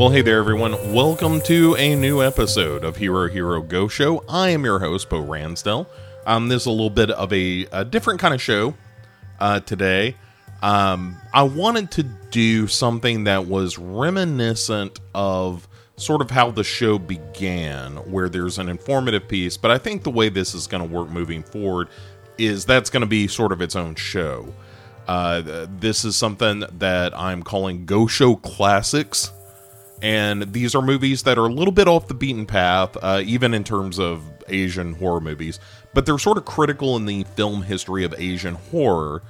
Well, hey there, everyone. Welcome to a new episode of Hero Hero Go Show. I am your host, Bo Ransdell. Um, this is a little bit of a, a different kind of show uh, today. Um, I wanted to do something that was reminiscent of sort of how the show began, where there's an informative piece, but I think the way this is going to work moving forward is that's going to be sort of its own show. Uh, this is something that I'm calling Go Show Classics. And these are movies that are a little bit off the beaten path, uh, even in terms of Asian horror movies, but they're sort of critical in the film history of Asian horror.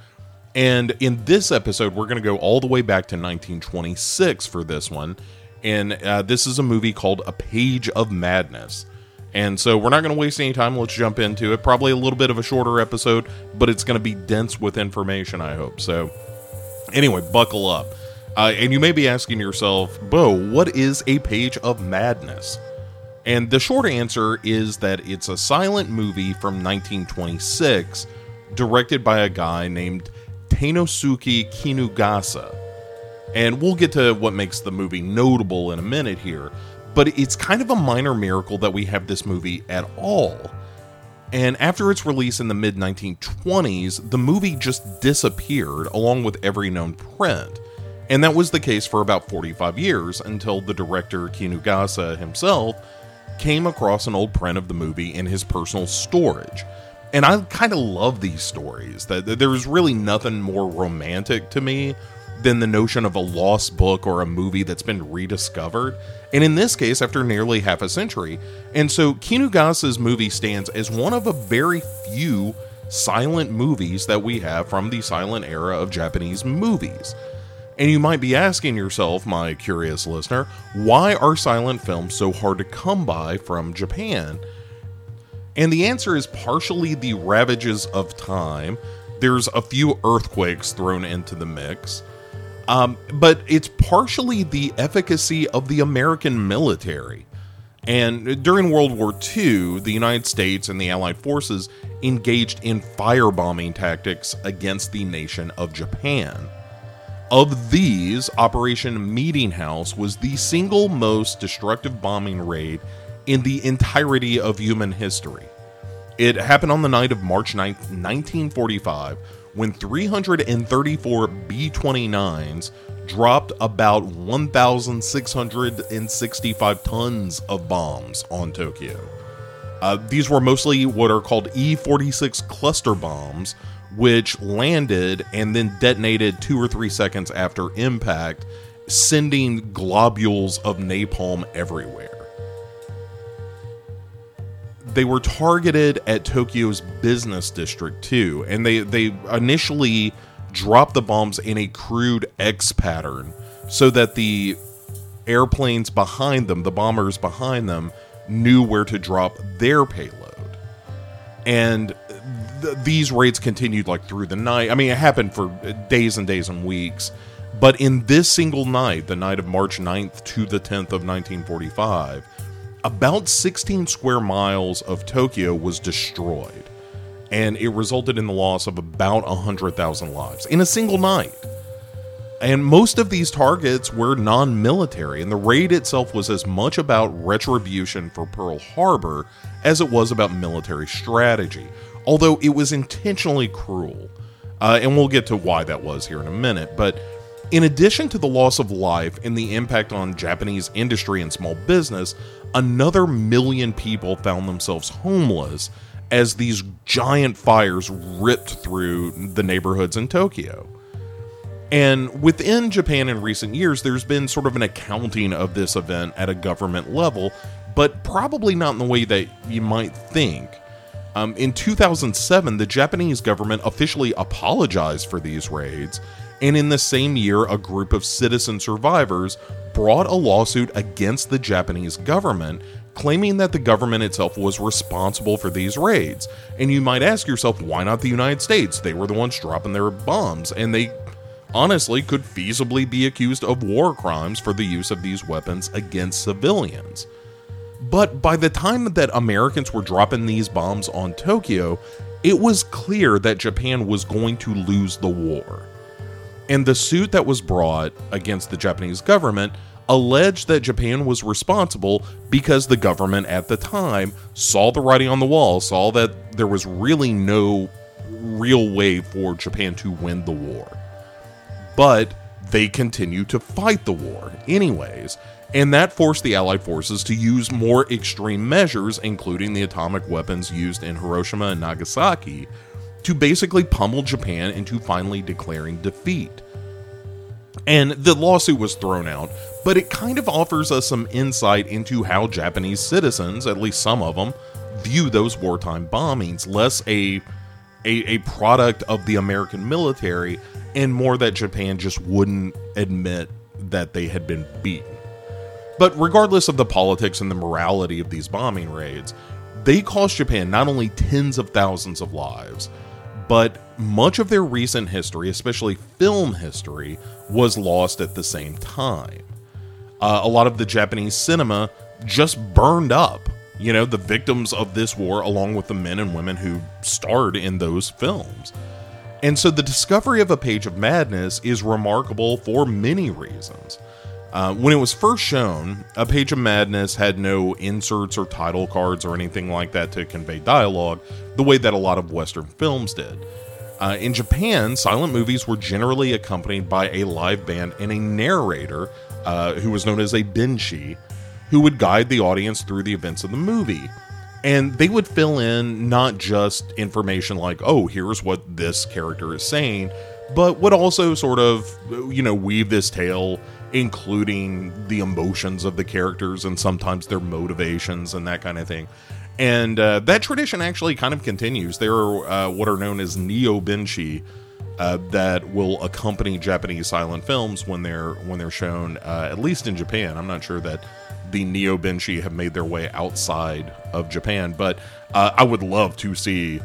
And in this episode, we're going to go all the way back to 1926 for this one. And uh, this is a movie called A Page of Madness. And so we're not going to waste any time. Let's jump into it. Probably a little bit of a shorter episode, but it's going to be dense with information, I hope. So, anyway, buckle up. Uh, and you may be asking yourself, Bo, what is a page of madness? And the short answer is that it's a silent movie from 1926, directed by a guy named Teinosuke Kinugasa. And we'll get to what makes the movie notable in a minute here but it's kind of a minor miracle that we have this movie at all. And after its release in the mid 1920s, the movie just disappeared along with every known print. And that was the case for about 45 years until the director Kinugasa himself came across an old print of the movie in his personal storage. And I kind of love these stories. That there's really nothing more romantic to me than the notion of a lost book or a movie that's been rediscovered, and in this case, after nearly half a century. And so Kinugasa's movie stands as one of a very few silent movies that we have from the silent era of Japanese movies. And you might be asking yourself, my curious listener, why are silent films so hard to come by from Japan? And the answer is partially the ravages of time. There's a few earthquakes thrown into the mix. Um, but it's partially the efficacy of the American military. And during World War II, the United States and the Allied forces engaged in firebombing tactics against the nation of Japan. Of these, Operation Meeting House was the single most destructive bombing raid in the entirety of human history. It happened on the night of March 9, 1945, when 334 B 29s dropped about 1,665 tons of bombs on Tokyo. Uh, these were mostly what are called E 46 cluster bombs, which landed and then detonated two or three seconds after impact, sending globules of napalm everywhere they were targeted at Tokyo's business district too, and they they initially dropped the bombs in a crude X pattern so that the airplanes behind them, the bombers behind them, knew where to drop their payload. And th- these raids continued like through the night. I mean, it happened for days and days and weeks. But in this single night, the night of March 9th to the 10th of 1945, about 16 square miles of Tokyo was destroyed, and it resulted in the loss of about 100,000 lives in a single night. And most of these targets were non military, and the raid itself was as much about retribution for Pearl Harbor as it was about military strategy, although it was intentionally cruel. Uh, and we'll get to why that was here in a minute. But in addition to the loss of life and the impact on Japanese industry and small business, another million people found themselves homeless as these giant fires ripped through the neighborhoods in Tokyo. And within Japan in recent years, there's been sort of an accounting of this event at a government level, but probably not in the way that you might think. Um, in 2007, the Japanese government officially apologized for these raids, and in the same year, a group of citizen survivors brought a lawsuit against the Japanese government, claiming that the government itself was responsible for these raids. And you might ask yourself, why not the United States? They were the ones dropping their bombs, and they honestly could feasibly be accused of war crimes for the use of these weapons against civilians. But by the time that Americans were dropping these bombs on Tokyo, it was clear that Japan was going to lose the war. And the suit that was brought against the Japanese government alleged that Japan was responsible because the government at the time saw the writing on the wall, saw that there was really no real way for Japan to win the war. But they continued to fight the war, anyways, and that forced the Allied forces to use more extreme measures, including the atomic weapons used in Hiroshima and Nagasaki, to basically pummel Japan into finally declaring defeat. And the lawsuit was thrown out, but it kind of offers us some insight into how Japanese citizens, at least some of them, view those wartime bombings, less a, a, a product of the American military and more that Japan just wouldn't admit that they had been beaten. But regardless of the politics and the morality of these bombing raids, they cost Japan not only tens of thousands of lives, but much of their recent history, especially film history, was lost at the same time. Uh, a lot of the Japanese cinema just burned up. You know, the victims of this war, along with the men and women who starred in those films. And so the discovery of A Page of Madness is remarkable for many reasons. Uh, when it was first shown, A Page of Madness had no inserts or title cards or anything like that to convey dialogue, the way that a lot of Western films did. Uh, in Japan, silent movies were generally accompanied by a live band and a narrator, uh, who was known as a benshi, who would guide the audience through the events of the movie. And they would fill in not just information like, oh, here's what this character is saying, but would also sort of, you know, weave this tale including the emotions of the characters and sometimes their motivations and that kind of thing. And uh, that tradition actually kind of continues. There are uh, what are known as neo benshi uh, that will accompany Japanese silent films when they're when they're shown, uh, at least in Japan. I'm not sure that the neo benshi have made their way outside of Japan, but uh, I would love to see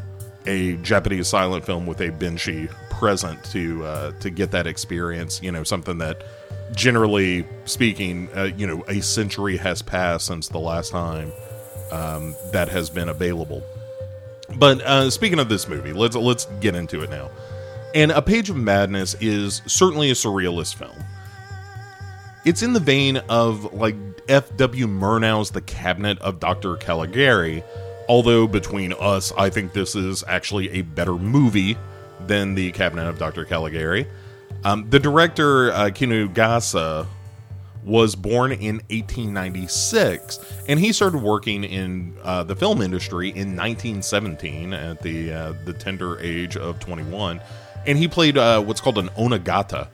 a Japanese silent film with a benshi present to uh, to get that experience. You know, something that generally speaking, uh, you know, a century has passed since the last time um, that has been available. But uh, speaking of this movie, let's let's get into it now. And A Page of Madness is certainly a surrealist film. It's in the vein of like F.W. Murnau's The Cabinet of Dr. Caligari, although between us, I think this is actually a better movie than The Cabinet of Dr. Caligari. Um, the director uh, Kinugasa was born in 1896, and he started working in uh, the film industry in 1917 at the uh, the tender age of 21, and he played uh, what's called an onagata,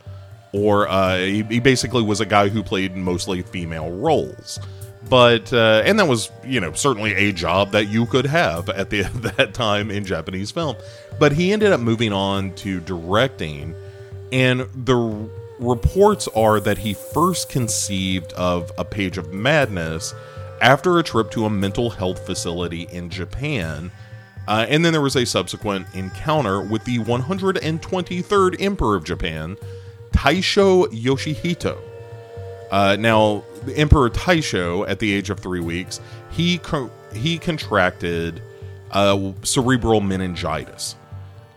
or uh, he, he, basically was a guy who played mostly female roles. But uh, and that was you know certainly a job that you could have at the that time in Japanese film. But he ended up moving on to directing and the reports are that he first conceived of A Page of Madness after a trip to a mental health facility in Japan. Uh, and then there was a subsequent encounter with the 123rd Emperor of Japan, Taisho Yoshihito. Uh, now, the Emperor Taisho, at the age of three weeks, he co- he contracted uh, cerebral meningitis.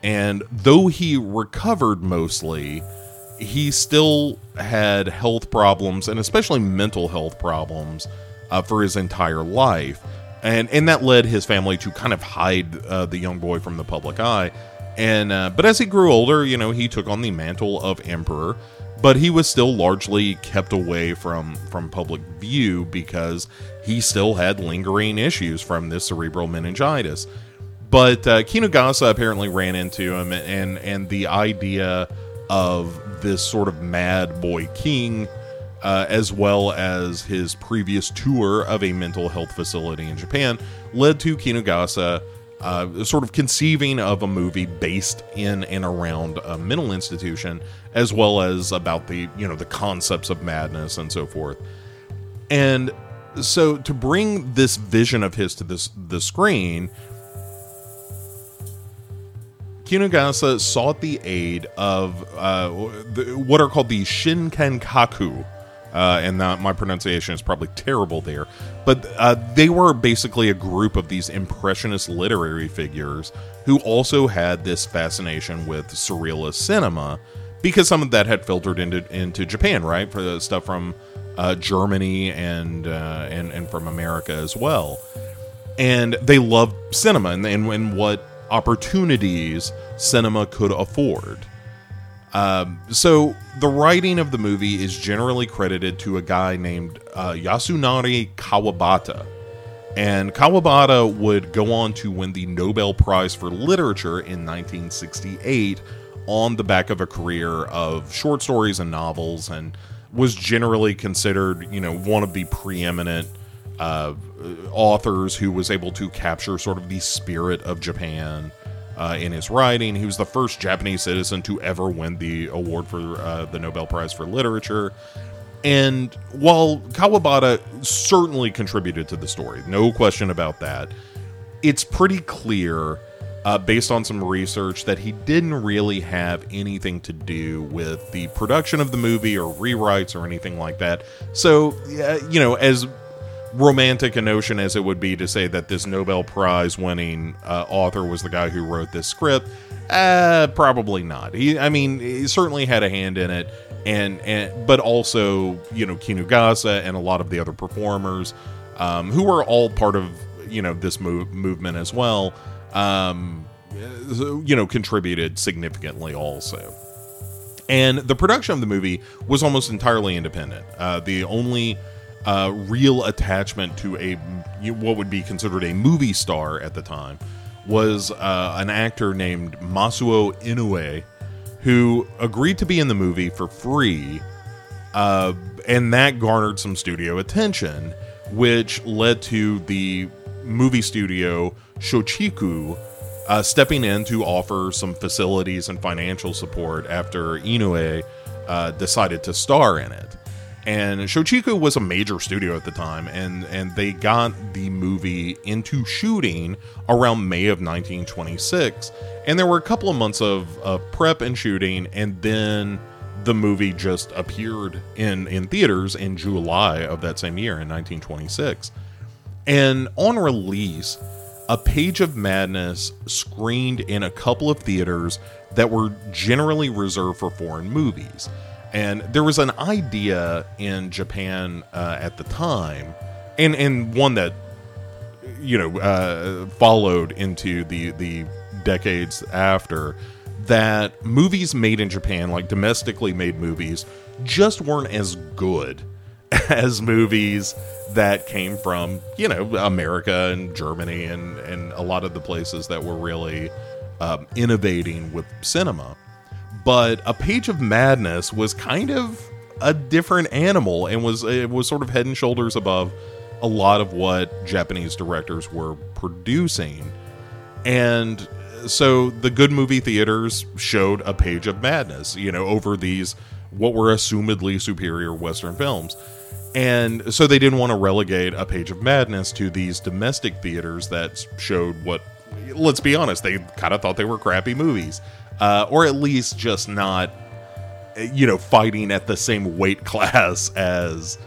And though he recovered mostly, he still had health problems and especially mental health problems uh, for his entire life. And, and that led his family to kind of hide uh, the young boy from the public eye. And uh, but as he grew older, you know, he took on the mantle of emperor, but he was still largely kept away from from public view because he still had lingering issues from this cerebral meningitis. But uh, Kinugasa apparently ran into him, and and the idea of this sort of mad boy king, uh, as well as his previous tour of a mental health facility in Japan, led to Kinugasa uh, sort of conceiving of a movie based in and around a mental institution, as well as about the you know the concepts of madness and so forth. And so to bring this vision of his to this the screen Kinugasa sought the aid of uh, the, what are called the Shinkankaku. Uh, and that, my pronunciation is probably terrible there, but uh, they were basically a group of these impressionist literary figures who also had this fascination with surrealist cinema because some of that had filtered into into Japan, right? For the stuff from uh, Germany and, uh, and and from America as well. And they loved cinema and, and, and what opportunities cinema could afford. Um, so the writing of the movie is generally credited to a guy named uh, Yasunari Kawabata. And Kawabata would go on to win the Nobel Prize for Literature in 1968 on the back of a career of short stories and novels and was generally considered, you know, one of the preeminent uh, authors who was able to capture sort of the spirit of Japan uh, in his writing. He was the first Japanese citizen to ever win the award for uh, the Nobel Prize for Literature. And while Kawabata certainly contributed to the story, no question about that, it's pretty clear, uh, based on some research, that he didn't really have anything to do with the production of the movie or rewrites or anything like that. So, you know, as romantic a notion as it would be to say that this Nobel Prize winning uh, author was the guy who wrote this script, uh, probably not. He, I mean, he certainly had a hand in it, and and but also you know Kinugasa and a lot of the other performers um, who were all part of you know this move, movement as well. Um, you know, contributed significantly also. And the production of the movie was almost entirely independent. Uh, the only uh, real attachment to a what would be considered a movie star at the time was uh, an actor named Masuo Inoue, who agreed to be in the movie for free, uh, and that garnered some studio attention, which led to the movie studio Shochiku uh, stepping in to offer some facilities and financial support after Inoue uh, decided to star in it and Shochiku was a major studio at the time, and and they got the movie into shooting around May of 1926, and there were a couple of months of, of prep and shooting, and then the movie just appeared in in theaters in July of that same year in 1926, and on release. A Page of Madness screened in a couple of theaters that were generally reserved for foreign movies. And there was an idea in Japan uh, at the time, and and one that you know uh, followed into the the decades after that movies made in Japan, like domestically made movies, just weren't as good as movies that came from you know America and Germany and and a lot of the places that were really um, innovating with cinema but a page of madness was kind of a different animal and was it was sort of head and shoulders above a lot of what Japanese directors were producing. And so the good movie theaters showed a page of madness, you know, over these what were assumedly superior Western films. And so they didn't want to relegate a page of madness to these domestic theaters that showed what, let's be honest, they kind of thought they were crappy movies uh, or at least just not, you know, fighting at the same weight class as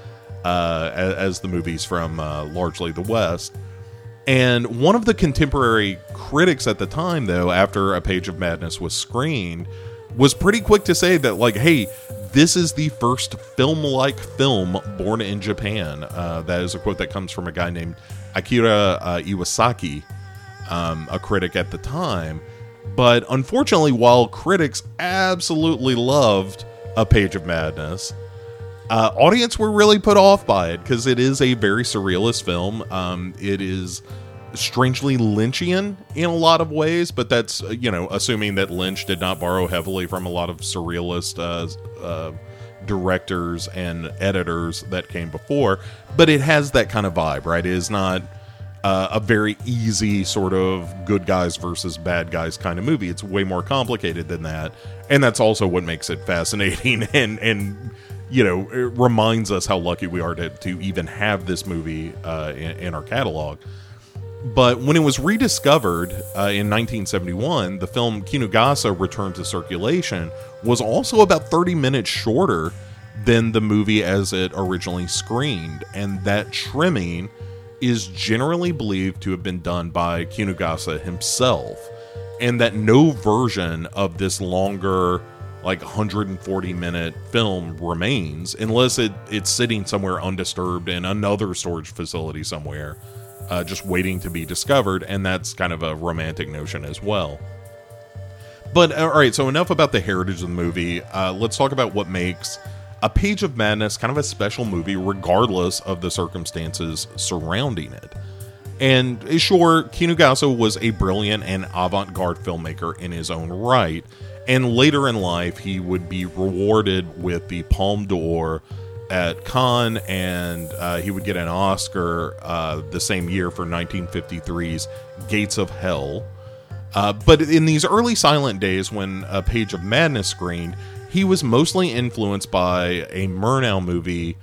uh, as the movies from uh, largely the West. And one of the contemporary critics at the time, though, after A Page of Madness was screened, was pretty quick to say that, like, hey, this is the first film like film born in Japan. Uh, that is a quote that comes from a guy named Akira uh, Iwasaki, um, a critic at the time. But unfortunately, while critics absolutely loved A Page of Madness, uh, audience were really put off by it because it is a very surrealist film. Um, it is strangely Lynchian in a lot of ways, but that's, uh, you know, assuming that Lynch did not borrow heavily from a lot of surrealist uh, uh, directors and editors that came before. But it has that kind of vibe, right? It is not uh, a very easy sort of good guys versus bad guys kind of movie. It's way more complicated than that, and that's also what makes it fascinating and and you know it reminds us how lucky we are to, to even have this movie uh, in, in, our catalog. But when it was rediscovered uh, in 1971, the film Kinugasa returned to circulation was also about 30 minutes shorter than the movie as it originally screened, and that trimming is generally believed to have been done by Kinugasa himself, and that no version of this longer, like 140 minute film remains unless it it's sitting somewhere undisturbed in another storage facility somewhere uh, just waiting to be discovered and that's kind of a romantic notion as well. But all right so enough about the heritage of the movie. Uh, let's talk about what makes a page of madness kind of a special movie regardless of the circumstances surrounding it and uh, sure, Kinugasa was a brilliant and avant garde filmmaker in his own right, and later in life, he would be rewarded with the Palme d'Or at Cannes, and uh, he would get an Oscar uh, the same year for 1953's Gates of Hell. Uh, but in these early silent days, when A Page of Madness screened, he was mostly influenced by a Murnau movie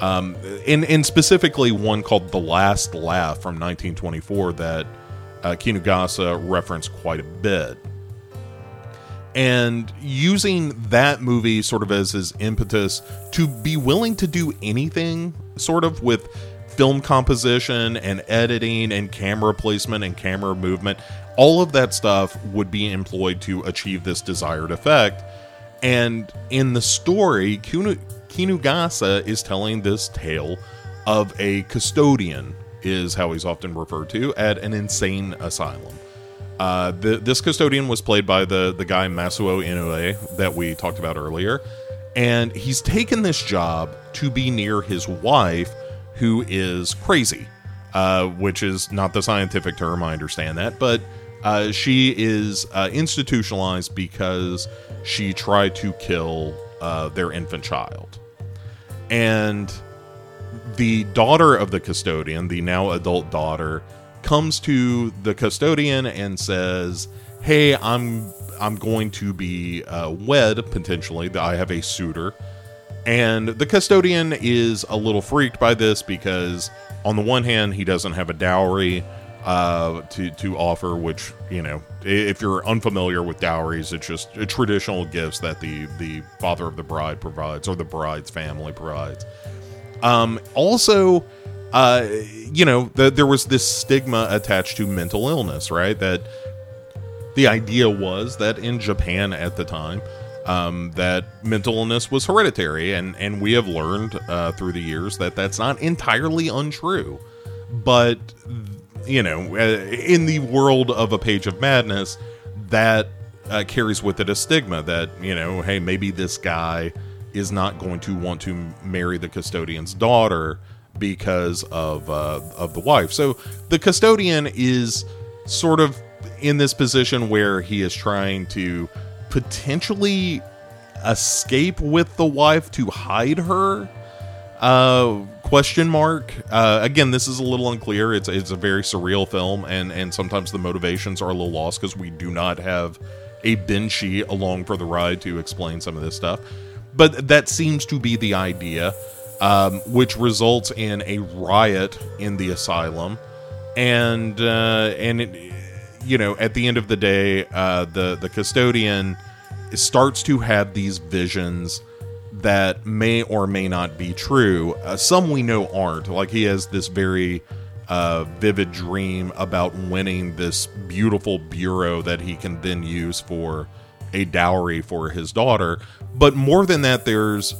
um, and, and specifically one called The Last Laugh from 1924 that uh, Kinugasa referenced quite a bit. And using that movie sort of as his impetus to be willing to do anything, sort of with film composition and editing and camera placement and camera movement, all of that stuff would be employed to achieve this desired effect. And in the story, Kinugasa is telling this tale of a custodian, is how he's often referred to, at an insane asylum. Uh, the, this custodian was played by the, the guy Masuo Inoue that we talked about earlier, and he's taken this job to be near his wife, who is crazy, uh, which is not the scientific term, I understand that, but uh, she is uh, institutionalized because she tried to kill uh, their infant child and the daughter of the custodian, the now adult daughter, comes to the custodian and says, "Hey, I'm I'm going to be uh, wed potentially. I have a suitor." And the custodian is a little freaked by this because, on the one hand, he doesn't have a dowry uh, to to offer, which you know, if you're unfamiliar with dowries, it's just traditional gifts that the the father of the bride provides or the bride's family provides. Um, also, uh, you know, the, there was this stigma attached to mental illness, right? That the idea was that in Japan at the time, um, that mental illness was hereditary, and and we have learned uh, through the years that that's not entirely untrue, but you know, uh, in the world of a page of madness, that uh, carries with it a stigma that you know, hey, maybe this guy is not going to want to marry the custodian's daughter because of uh, of the wife. So the custodian is sort of in this position where he is trying to potentially escape with the wife to hide her. Uh, question mark. Uh, again, this is a little unclear. It's it's a very surreal film, and and sometimes the motivations are a little lost because we do not have a Benshi along for the ride to explain some of this stuff. But that seems to be the idea, um, which results in a riot in the asylum, and uh, and it, you know at the end of the day, uh, the the custodian starts to have these visions that may or may not be true. Uh, some we know aren't. Like he has this very uh, vivid dream about winning this beautiful bureau that he can then use for a dowry for his daughter. But more than that, there's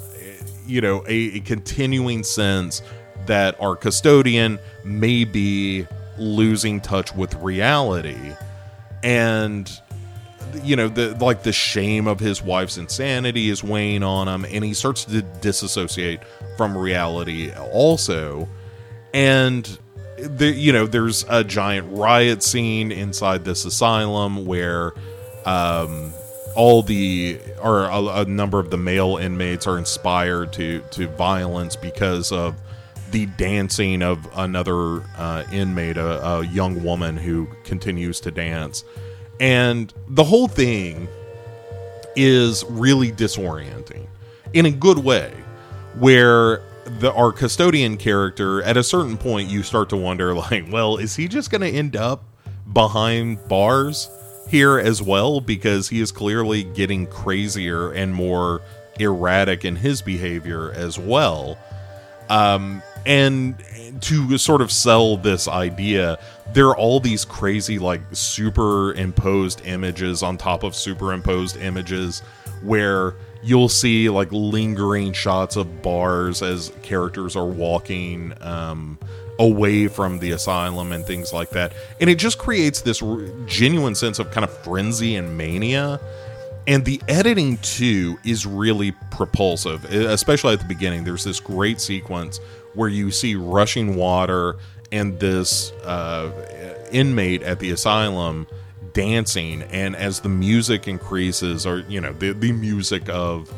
you know a, a continuing sense that our custodian may be losing touch with reality and you know the like the shame of his wife's insanity is weighing on him and he starts to disassociate from reality also and the you know there's a giant riot scene inside this asylum where um all the or a, a number of the male inmates are inspired to to violence because of the dancing of another uh, inmate, a, a, young woman who continues to dance. And the whole thing is really disorienting in a good way, where the our custodian character at a certain point you start to wonder like, well, is he just going to end up behind bars here as well because he is clearly getting crazier and more erratic in his behavior as well. Um, and to sort of sell this idea there are all these crazy like superimposed images on top of superimposed images where you'll see like lingering shots of bars as characters are walking um, away from the asylum and things like that. And it just creates this r- genuine sense of kind of frenzy and mania. And the editing too is really propulsive especially at the beginning. There's this great sequence where you see rushing water and this uh, inmate at the asylum dancing. And as the music increases or you know the, the music of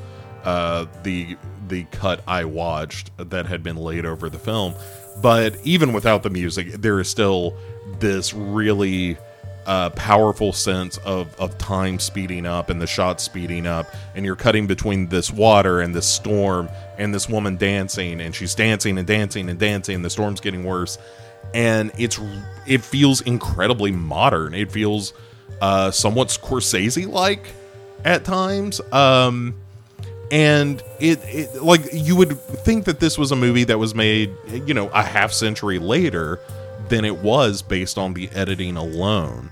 uh, the the cut i watched that had been laid over the film. But even without the music there is still this really uh, powerful sense of, of time speeding up and the shot speeding up and you're cutting between this water and this storm and this woman dancing and she's dancing and dancing and dancing and the storm's getting worse. And it's it feels incredibly modern. It feels uh, somewhat scorsese like at times. Um, and it, it like you would think that this was a movie that was made you know a half century later than it was based on the editing alone.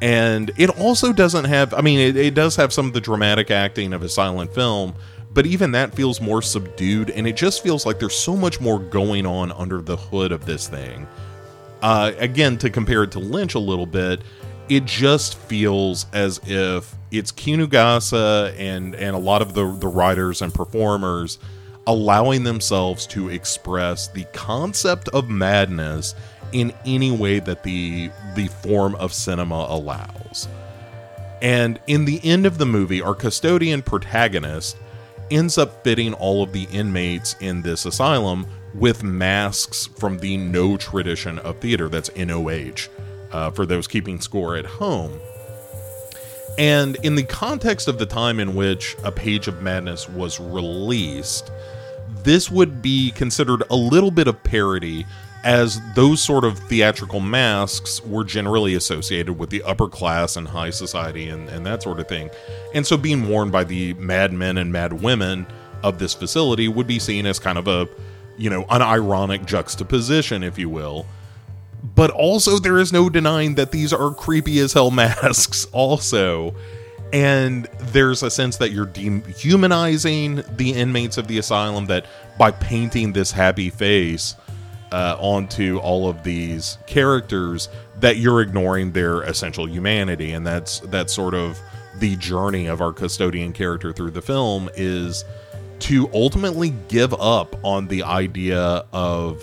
And it also doesn't have i mean it, it, does have some of the dramatic acting of a silent film but even that feels more subdued and it just feels like there's so much more going on under the hood of this thing. Uh, again to compare it to lynch a little bit it just feels as if it's Kinugasa and and a lot of the the writers and performers allowing themselves to express the concept of madness in any way that the the form of cinema allows. And in the end of the movie, our custodian protagonist ends up fitting all of the inmates in this asylum with masks from the Noh tradition of theater. That's NOH uh, for those keeping score at home. And in the context of the time in which A Page of Madness was released, this would be considered a little bit of parody as those sort of theatrical masks were generally associated with the upper class and high society and, and that sort of thing. And so being worn by the mad men and mad women of this facility would be seen as kind of a, you know, an ironic juxtaposition, if you will. But also, there is no denying that these are creepy as hell masks, also. And there's a sense that you're dehumanizing the inmates of the asylum, that by painting this happy face, uh, onto all of these characters that you're ignoring their essential humanity. And that's that's sort of the journey of our custodian character through the film is to ultimately give up on the idea of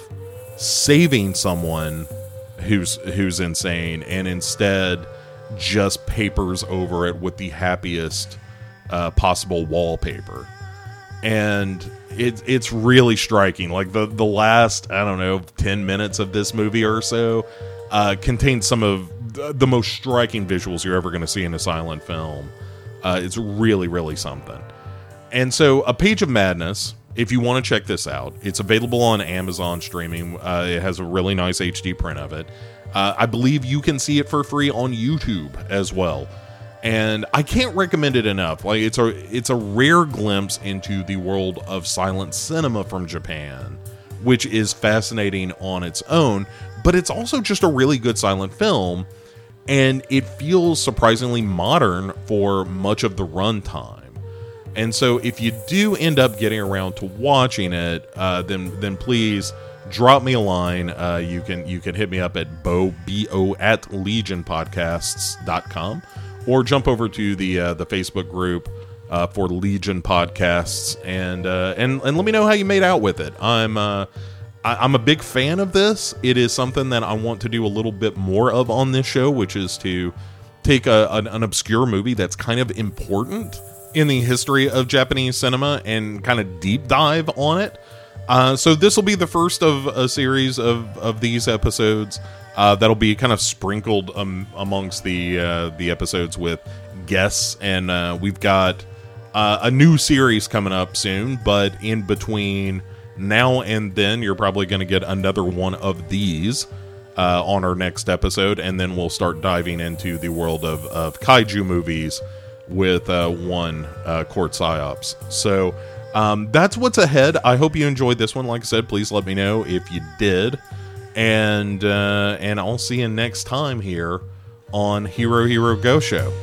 saving someone who's who's insane and instead just papers over it with the happiest uh, possible wallpaper and it, it's really striking. Like the the last I don't know ten minutes of this movie or so uh, contains some of the most striking visuals you're ever going to see in a silent film. Uh, it's really really something. And so, A Page of Madness. If you want to check this out, it's available on Amazon streaming. Uh, it has a really nice HD print of it. Uh, I believe you can see it for free on YouTube as well and I can't recommend it enough. Like it's a it's a rare glimpse into the world of silent cinema from Japan, which is fascinating on its own, but it's also just a really good silent film and it feels surprisingly modern for much of the runtime. And so if you do end up getting around to watching it, uh, then then please drop me a line. Uh, you can you can hit me up at bo b o at legionpodcasts.com or jump over to the uh, the Facebook group uh, for Legion podcasts and uh, and and let me know how you made out with it. I'm uh, I, am a big fan of this. It is something that I want to do a little bit more of on this show, which is to take a, an, an obscure movie that's kind of important in the history of Japanese cinema and kind of deep dive on it. Uh, so this will be the first of a series of of these episodes. Uh, that'll be kind of sprinkled um, amongst the uh, the episodes with guests, and uh, we've got uh, a new series coming up soon. But in between now and then, you're probably going to get another one of these uh, on our next episode, and then we'll start diving into the world of, of kaiju movies with uh, one court psyops. So. Um, that's what's ahead. I hope you enjoyed this one. Like I said, please let me know if you did, and uh, and I'll see you next time here on Hero Hero Go Show.